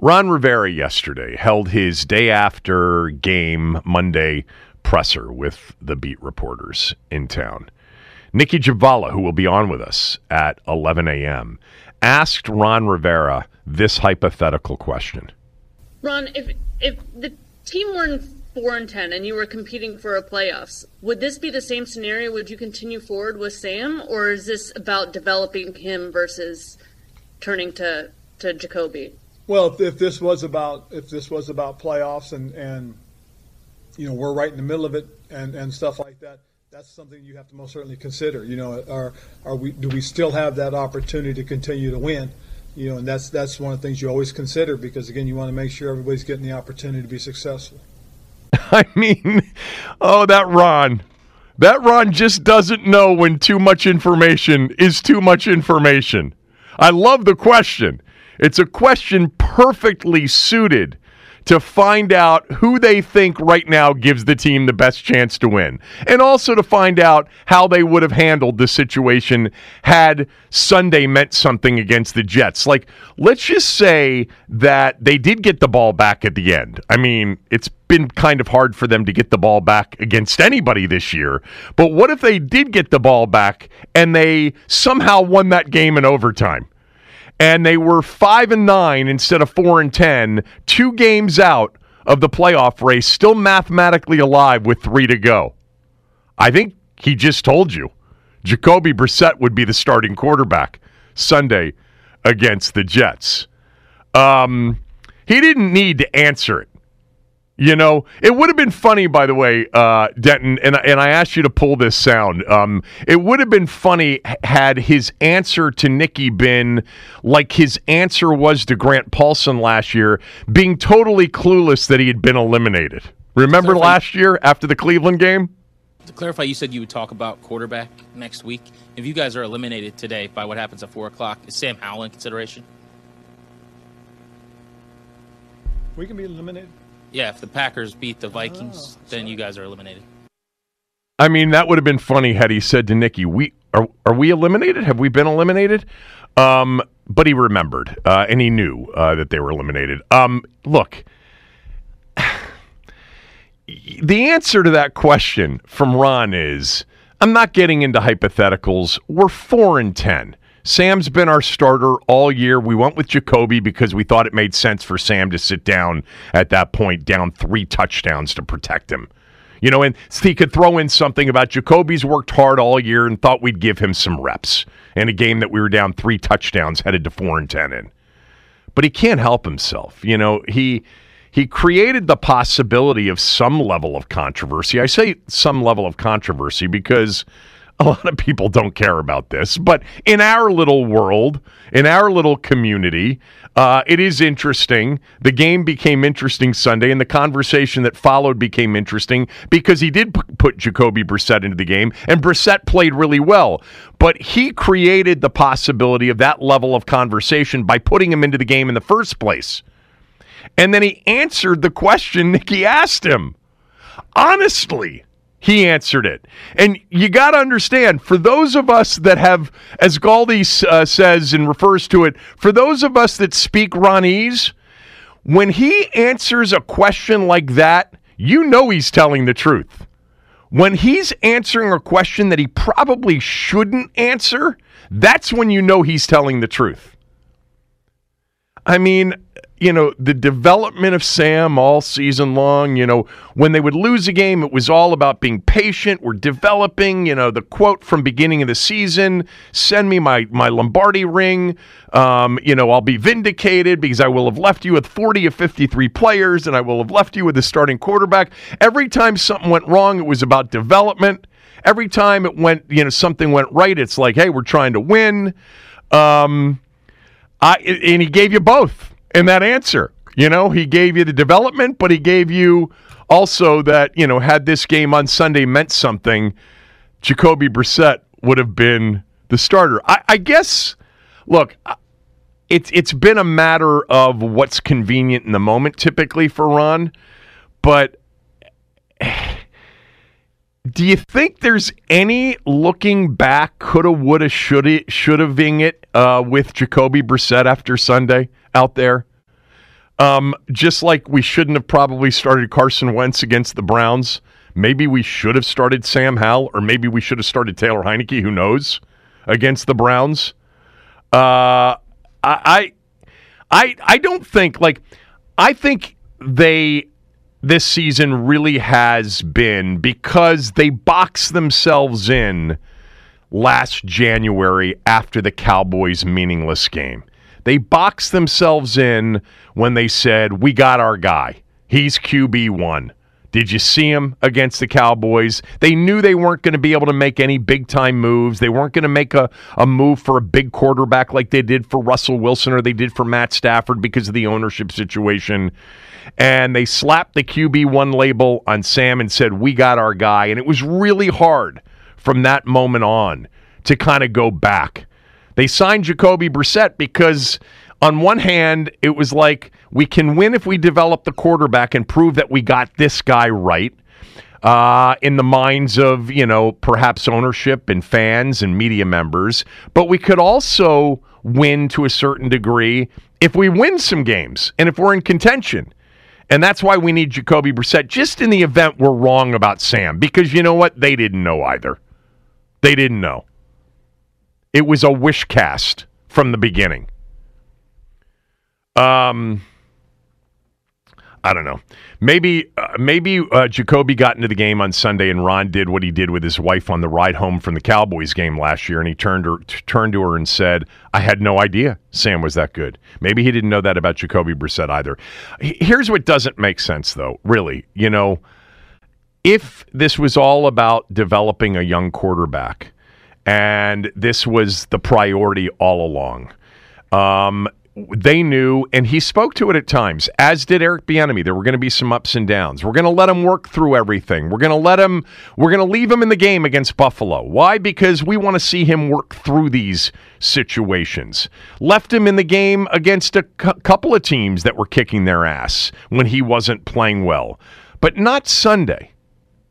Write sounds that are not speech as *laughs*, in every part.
Ron Rivera yesterday held his day after game Monday presser with the beat reporters in town. Nikki Jhabvala, who will be on with us at 11 a.m., asked Ron Rivera this hypothetical question. Ron, if if the team were in four and ten and you were competing for a playoffs, would this be the same scenario? Would you continue forward with Sam, or is this about developing him versus turning to to Jacoby? Well, if, if this was about if this was about playoffs and and you know we're right in the middle of it and and stuff like that, that's something you have to most certainly consider. You know, are are we do we still have that opportunity to continue to win? You know, and that's that's one of the things you always consider because again, you want to make sure everybody's getting the opportunity to be successful. *laughs* I mean, oh, that Ron. That Ron just doesn't know when too much information is too much information. I love the question. It's a question perfectly suited to find out who they think right now gives the team the best chance to win. And also to find out how they would have handled the situation had Sunday meant something against the Jets. Like, let's just say that they did get the ball back at the end. I mean, it's been kind of hard for them to get the ball back against anybody this year. But what if they did get the ball back and they somehow won that game in overtime? And they were five and nine instead of four and ten, two games out of the playoff race, still mathematically alive with three to go. I think he just told you Jacoby Brissett would be the starting quarterback Sunday against the Jets. Um, he didn't need to answer it. You know, it would have been funny, by the way, uh, Denton, and, and I asked you to pull this sound. Um, it would have been funny had his answer to Nikki been like his answer was to Grant Paulsen last year, being totally clueless that he had been eliminated. Remember last year after the Cleveland game? To clarify, you said you would talk about quarterback next week. If you guys are eliminated today by what happens at 4 o'clock, is Sam Howell in consideration? We can be eliminated. Yeah, if the Packers beat the Vikings, Oh, then you guys are eliminated. I mean, that would have been funny had he said to Nikki, "We are are we eliminated? Have we been eliminated?" Um, but he remembered uh, and he knew uh, that they were eliminated. Um, look, *sighs* the answer to that question from Ron is: I'm not getting into hypotheticals. We're four and ten. Sam's been our starter all year. We went with Jacoby because we thought it made sense for Sam to sit down at that point, down three touchdowns to protect him. You know, and he could throw in something about Jacoby's worked hard all year and thought we'd give him some reps in a game that we were down three touchdowns, headed to four and ten in. But he can't help himself. You know, he he created the possibility of some level of controversy. I say some level of controversy because a lot of people don't care about this, but in our little world, in our little community, uh, it is interesting. The game became interesting Sunday, and the conversation that followed became interesting because he did p- put Jacoby Brissett into the game, and Brissett played really well. But he created the possibility of that level of conversation by putting him into the game in the first place. And then he answered the question Nikki asked him. Honestly, he answered it. And you got to understand, for those of us that have, as Galdi uh, says and refers to it, for those of us that speak Ronese, when he answers a question like that, you know he's telling the truth. When he's answering a question that he probably shouldn't answer, that's when you know he's telling the truth. I mean, you know, the development of Sam all season long, you know, when they would lose a game, it was all about being patient. We're developing, you know, the quote from beginning of the season, send me my, my Lombardi ring. Um, you know, I'll be vindicated because I will have left you with 40 of 53 players and I will have left you with a starting quarterback. Every time something went wrong, it was about development. Every time it went, you know, something went right, it's like, hey, we're trying to win. Um, I, and he gave you both in that answer. You know, he gave you the development, but he gave you also that, you know, had this game on Sunday meant something, Jacoby Brissett would have been the starter. I, I guess, look, it's it's been a matter of what's convenient in the moment typically for Ron, but do you think there's any looking back, coulda, woulda, shoulda, shoulda ving it uh, with Jacoby Brissett after Sunday out there? Um, just like we shouldn't have probably started Carson Wentz against the Browns. Maybe we should have started Sam Howell, or maybe we should have started Taylor Heinicke. Who knows? Against the Browns. Uh, I, I, I don't think like I think they this season really has been because they boxed themselves in last January after the Cowboys' meaningless game. They boxed themselves in when they said, We got our guy. He's QB1. Did you see him against the Cowboys? They knew they weren't going to be able to make any big time moves. They weren't going to make a, a move for a big quarterback like they did for Russell Wilson or they did for Matt Stafford because of the ownership situation. And they slapped the QB1 label on Sam and said, We got our guy. And it was really hard from that moment on to kind of go back. They signed Jacoby Brissett because, on one hand, it was like we can win if we develop the quarterback and prove that we got this guy right. Uh, in the minds of, you know, perhaps ownership and fans and media members. But we could also win to a certain degree if we win some games and if we're in contention. And that's why we need Jacoby Brissett, just in the event we're wrong about Sam, because you know what? They didn't know either. They didn't know. It was a wish cast from the beginning. Um, I don't know. Maybe uh, maybe uh, Jacoby got into the game on Sunday, and Ron did what he did with his wife on the ride home from the Cowboys game last year, and he turned her t- turned to her and said, "I had no idea Sam was that good." Maybe he didn't know that about Jacoby Brissett either. Here's what doesn't make sense, though. Really, you know, if this was all about developing a young quarterback, and this was the priority all along. Um, they knew, and he spoke to it at times, as did Eric Bieniemy. There were going to be some ups and downs. We're going to let him work through everything. We're going to let him. We're going to leave him in the game against Buffalo. Why? Because we want to see him work through these situations. Left him in the game against a cou- couple of teams that were kicking their ass when he wasn't playing well, but not Sunday.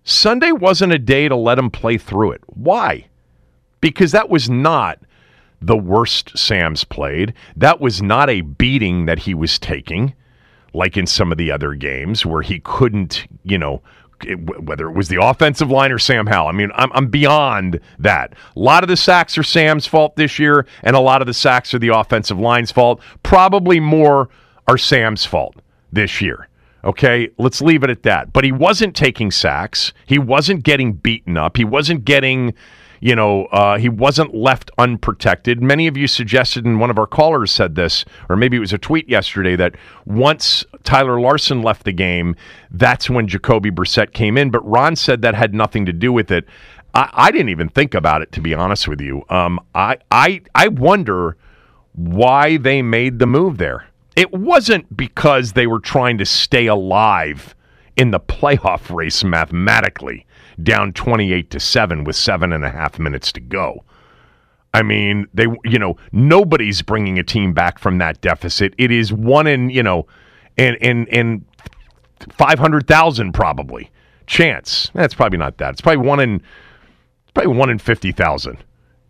Sunday wasn't a day to let him play through it. Why? Because that was not the worst Sam's played. That was not a beating that he was taking, like in some of the other games where he couldn't, you know, it- whether it was the offensive line or Sam Howell. I mean, I'm, I'm beyond that. A lot of the sacks are Sam's fault this year, and a lot of the sacks are the offensive line's fault. Probably more are Sam's fault this year. Okay, let's leave it at that. But he wasn't taking sacks. He wasn't getting beaten up. He wasn't getting, you know, uh, he wasn't left unprotected. Many of you suggested, and one of our callers said this, or maybe it was a tweet yesterday, that once Tyler Larsen left the game, that's when Jacoby Brissett came in. But Ron said that had nothing to do with it. I, I didn't even think about it, to be honest with you. Um, I, I, I wonder why they made the move there. It wasn't because they were trying to stay alive in the playoff race mathematically, down 28 to 7 with seven and a half minutes to go. I mean, they, you know, nobody's bringing a team back from that deficit. It is one in, you know, in, in, in 500,000 probably chance. That's probably not that. It's probably one in, probably one in 50,000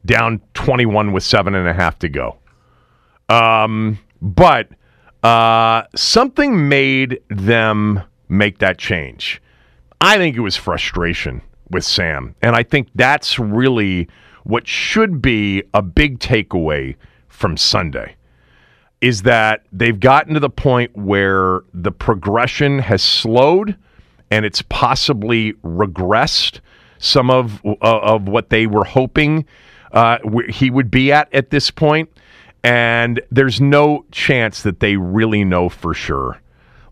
down 21 with seven and a half to go. Um, but uh, something made them make that change. I think it was frustration with Sam. And I think that's really what should be a big takeaway from Sunday is that they've gotten to the point where the progression has slowed and it's possibly regressed some of uh, of what they were hoping uh, he would be at at this point and there's no chance that they really know for sure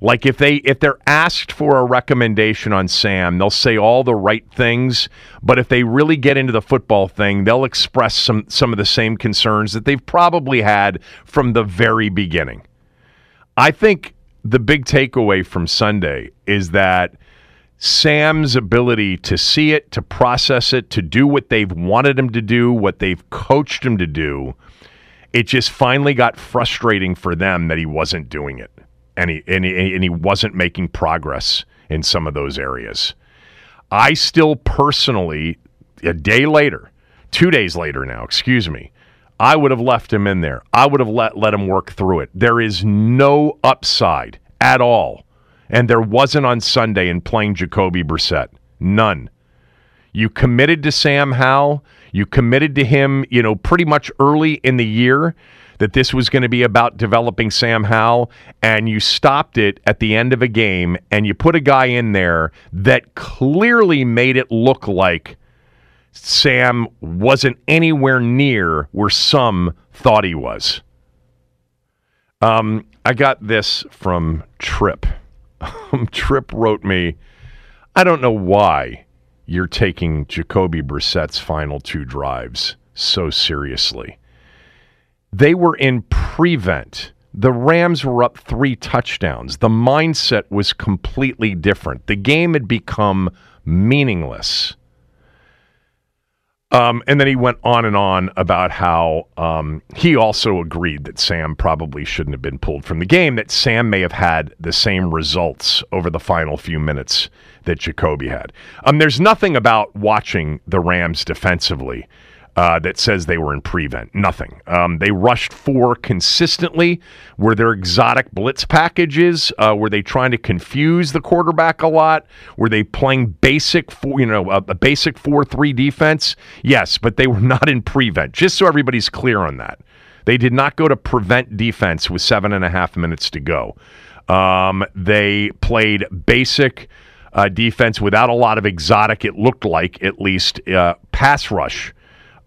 like if they if they're asked for a recommendation on Sam, they'll say all the right things, but if they really get into the football thing, they'll express some some of the same concerns that they've probably had from the very beginning. I think the big takeaway from Sunday is that Sam's ability to see it, to process it, to do what they've wanted him to do, what they've coached him to do, it just finally got frustrating for them that he wasn't doing it and he, and he, and he wasn't making progress in some of those areas. I still personally, a day later, two days later now, excuse me, I would have left him in there. I would have let, let him work through it. There is no upside at all. And there wasn't on Sunday in playing Jacoby Brissett. None. You committed to Sam Howell. You committed to him, you know, pretty much early in the year that this was going to be about developing Sam Howell, and you stopped it at the end of a game, and you put a guy in there that clearly made it look like Sam wasn't anywhere near where some thought he was. Um, I got this from Trip. Trip wrote me, I don't know why you're taking Jacoby Brissett's final two drives so seriously. They were in prevent. The Rams were up three touchdowns. The mindset was completely different. The game had become meaningless. Um, and then he went on and on about how um, he also agreed that Sam probably shouldn't have been pulled from the game, that Sam may have had the same results over the final few minutes that Jacoby had. Um, there's nothing about watching the Rams defensively uh, that says they were in prevent. Nothing. Um, they rushed four consistently. Were there exotic blitz packages? Uh, were they trying to confuse the quarterback a lot? Were they playing basic four, you know, a, a basic four three defense? Yes, but they were *laughs* not in prevent. Just so everybody's clear on that. They did not go to prevent defense with seven and a half minutes to go. Um, they played basic uh, defense without a lot of exotic, it looked like, at least, uh, pass rush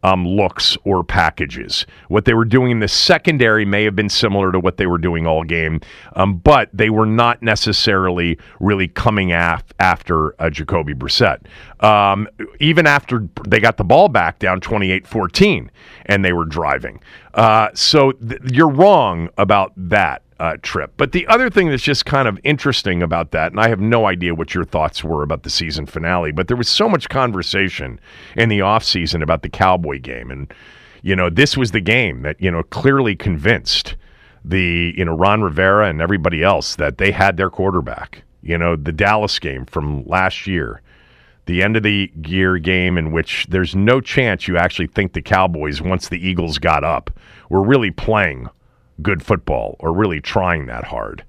um, looks or packages. What they were doing in the secondary may have been similar to what they were doing all game, um, but they were not necessarily really coming af- after uh, Jacoby Brissett. Um, even after they got the ball back down 28 14 and they were driving. Uh, so th- you're wrong about that uh, trip. But the other thing that's just kind of interesting about that, and I have no idea what your thoughts were about the season finale, but there was so much conversation in the offseason about the Cowboy game. And, you know, this was the game that, you know, clearly convinced the, you know, Ron Rivera and everybody else that they had their quarterback. You know, the Dallas game from last year the end of the year game in which there's no chance you actually think the Cowboys, once the Eagles got up, were really playing good football or really trying that hard.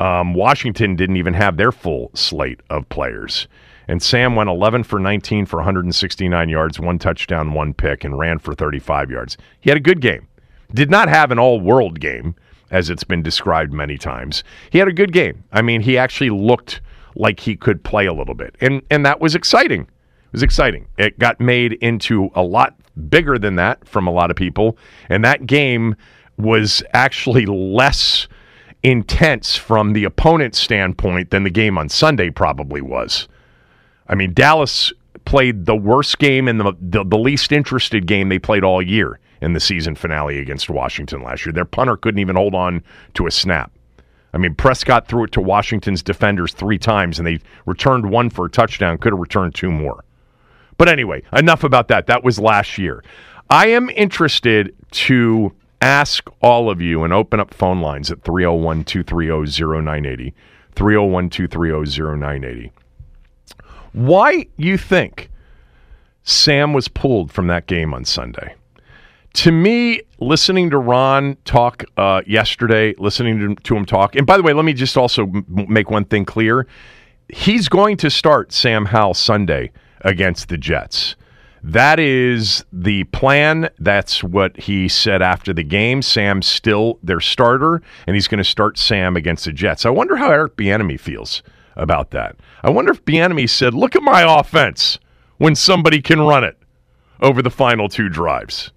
Um, Washington didn't even have their full slate of players. And Sam went 11 for 19 for 169 yards, one touchdown, one pick, and ran for 35 yards. He had a good game. Did not have an all world game, as it's been described many times. He had a good game. I mean, he actually looked like he could play a little bit. And, and that was exciting. It was exciting. It got made into a lot bigger than that from a lot of people. And that game was actually less intense from the opponent's standpoint than the game on Sunday probably was. I mean, Dallas played the worst game and the, the, the, least interested game they played all year in the season finale against Washington last year. Their punter couldn't even hold on to a snap. I mean, Prescott threw it to Washington's defenders three times and they returned one for a touchdown, could have returned two more. But anyway, enough about that. That was last year. I am interested to ask all of you and open up phone lines at 301 230 0980. 301 230 0980. Why you think Sam was pulled from that game on Sunday? To me, listening to Ron talk uh, yesterday, listening to, to, him talk, and by the way, let me just also m- make one thing clear. He's going to start Sam Howell Sunday against the Jets. That is the plan. That's what he said after the game. Sam's still their starter, and he's going to start Sam against the Jets. I wonder how Eric Bieniemy feels about that. I wonder if Bieniemy said, "Look at my offense when somebody can run it over the final two drives."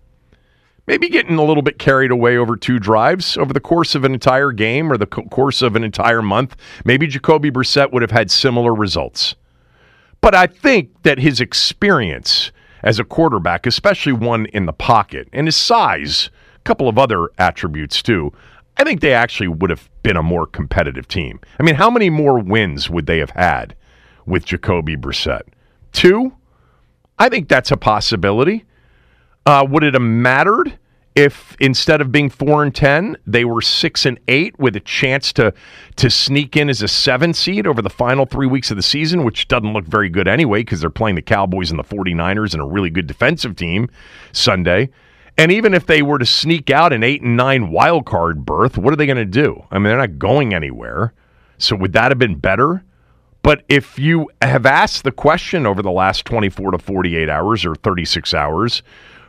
Maybe getting a little bit carried away over two drives over the course of an entire game or the co- course of an entire month. Maybe Jacoby Brissett would have had similar results. But I think that his experience as a quarterback, especially one in the pocket, and his size, a couple of other attributes too. I think they actually would have been a more competitive team. I mean, how many more wins would they have had with Jacoby Brissett? Two? I think that's a possibility. Uh, would it have mattered if instead of being four and ten, they were six and eight with a chance to to sneak in as a seven seed over the final three weeks of the season, which doesn't look very good anyway, because they're playing the Cowboys and the 49ers and a really good defensive team Sunday. And even if they were to sneak out an eight and nine wild card berth, what are they going to do? I mean, they're not going anywhere. So would that have been better? But if you have asked the question over the last 24 to 48 hours or 36 hours,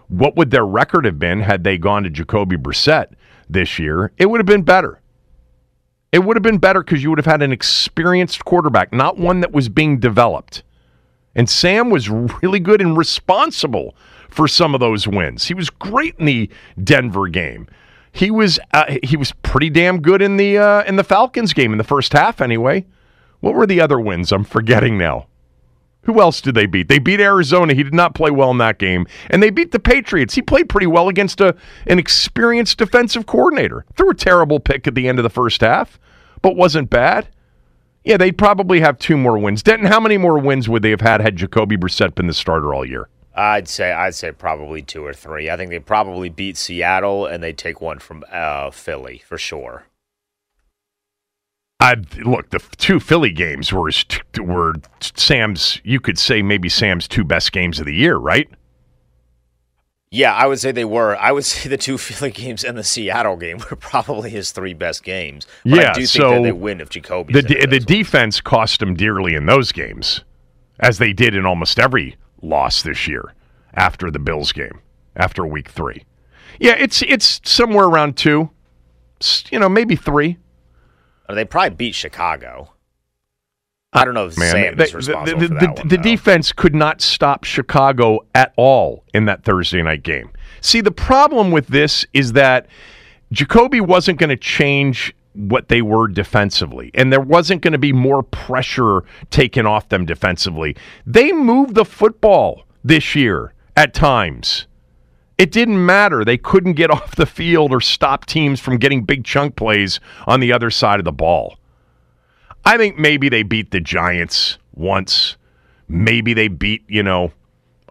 what would their record have been had they gone to Jacoby Brissett this year? It would have been better. It would have been better because you would have had an experienced quarterback, not one that was being developed. And Sam was really good and responsible for some of those wins. He was great in the Denver game. He was uh, he was pretty damn good in the uh, in the Falcons game in the first half anyway. What were the other wins? I'm forgetting now. Who else did they beat? They beat Arizona. He did not play well in that game. And they beat the Patriots. He played pretty well against a, an experienced defensive coordinator. Threw a terrible pick at the end of the first half, but wasn't bad. Yeah, they'd probably have two more wins. Denton, how many more wins would they have had had Jacoby Brissett been the starter all year? I'd say I'd say probably two or three. I think they probably beat Seattle and they take one from uh, Philly for sure. I look the two Philly games were were Sam's. You could say maybe Sam's two best games of the year, right? Yeah, I would say they were. I would *laughs* say the two Philly games and the Seattle game were probably his three best games. But yeah, I do think so that they win if Jacoby. The the defense cost him dearly in those games, as they did in almost every loss this year after the Bills game, after Week Three. Yeah, it's it's somewhere around two. You know, maybe three. They probably beat Chicago. I don't know if Man, Sam the, is the- responsible the- for the- one. the defense could not stop Chicago at all in that Thursday night game. See, the problem with this is that Jacoby wasn't going to change what they were defensively, and there wasn't going to be more pressure taken off them defensively. They moved the football this year at times. It didn't matter. They couldn't get *laughs* off the field or stop teams from getting big chunk plays on the other side of the ball. I think maybe they beat the Giants once. Maybe they beat, you know,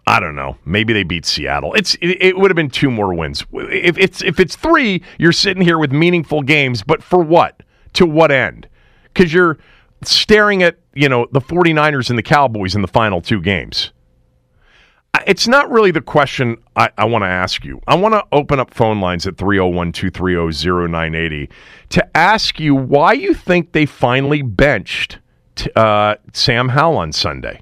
I don't know. Maybe they beat Seattle. It's it, would have been two more wins. If it's if it's 3, you're sitting here with meaningful games, but for what? To what end? Cuz you're staring at, you know, the 49ers and the Cowboys in the final two games. It's not really the question I, I want to ask you. I want to open up phone lines at 301 230 0980 to ask you why you think they finally benched t- uh, Sam Howell on Sunday.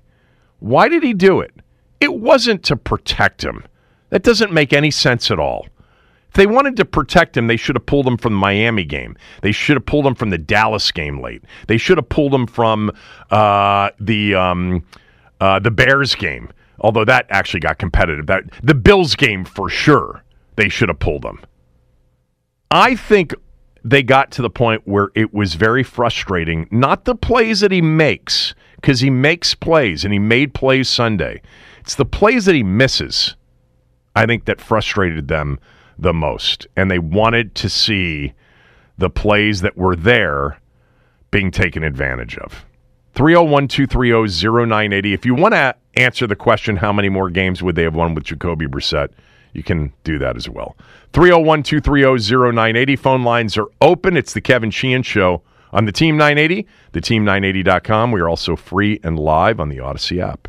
Why did he do it? It wasn't to protect him. That doesn't make any sense at all. If they wanted to protect him, they should have pulled him from the Miami game. They should have pulled him from the Dallas game late. They should have pulled him from uh, the um, uh, the Bears game. Although that actually got competitive. That the Bills game for sure. They should have pulled them. I think they got to the point where it was very frustrating. Not the plays that he makes, because he makes plays and he made plays Sunday. It's the plays that he misses, I think, that frustrated them the most. And they wanted to see the plays that were there being taken advantage of. 301 230 0980. If you want to answer the question, how many more games would they have won with Jacoby Brissett? You can do that as well. 301 230 0980. Phone lines are open. It's the Kevin Sheehan Show on the Team 980, the team980.com. We are also free and live on the Audacy app.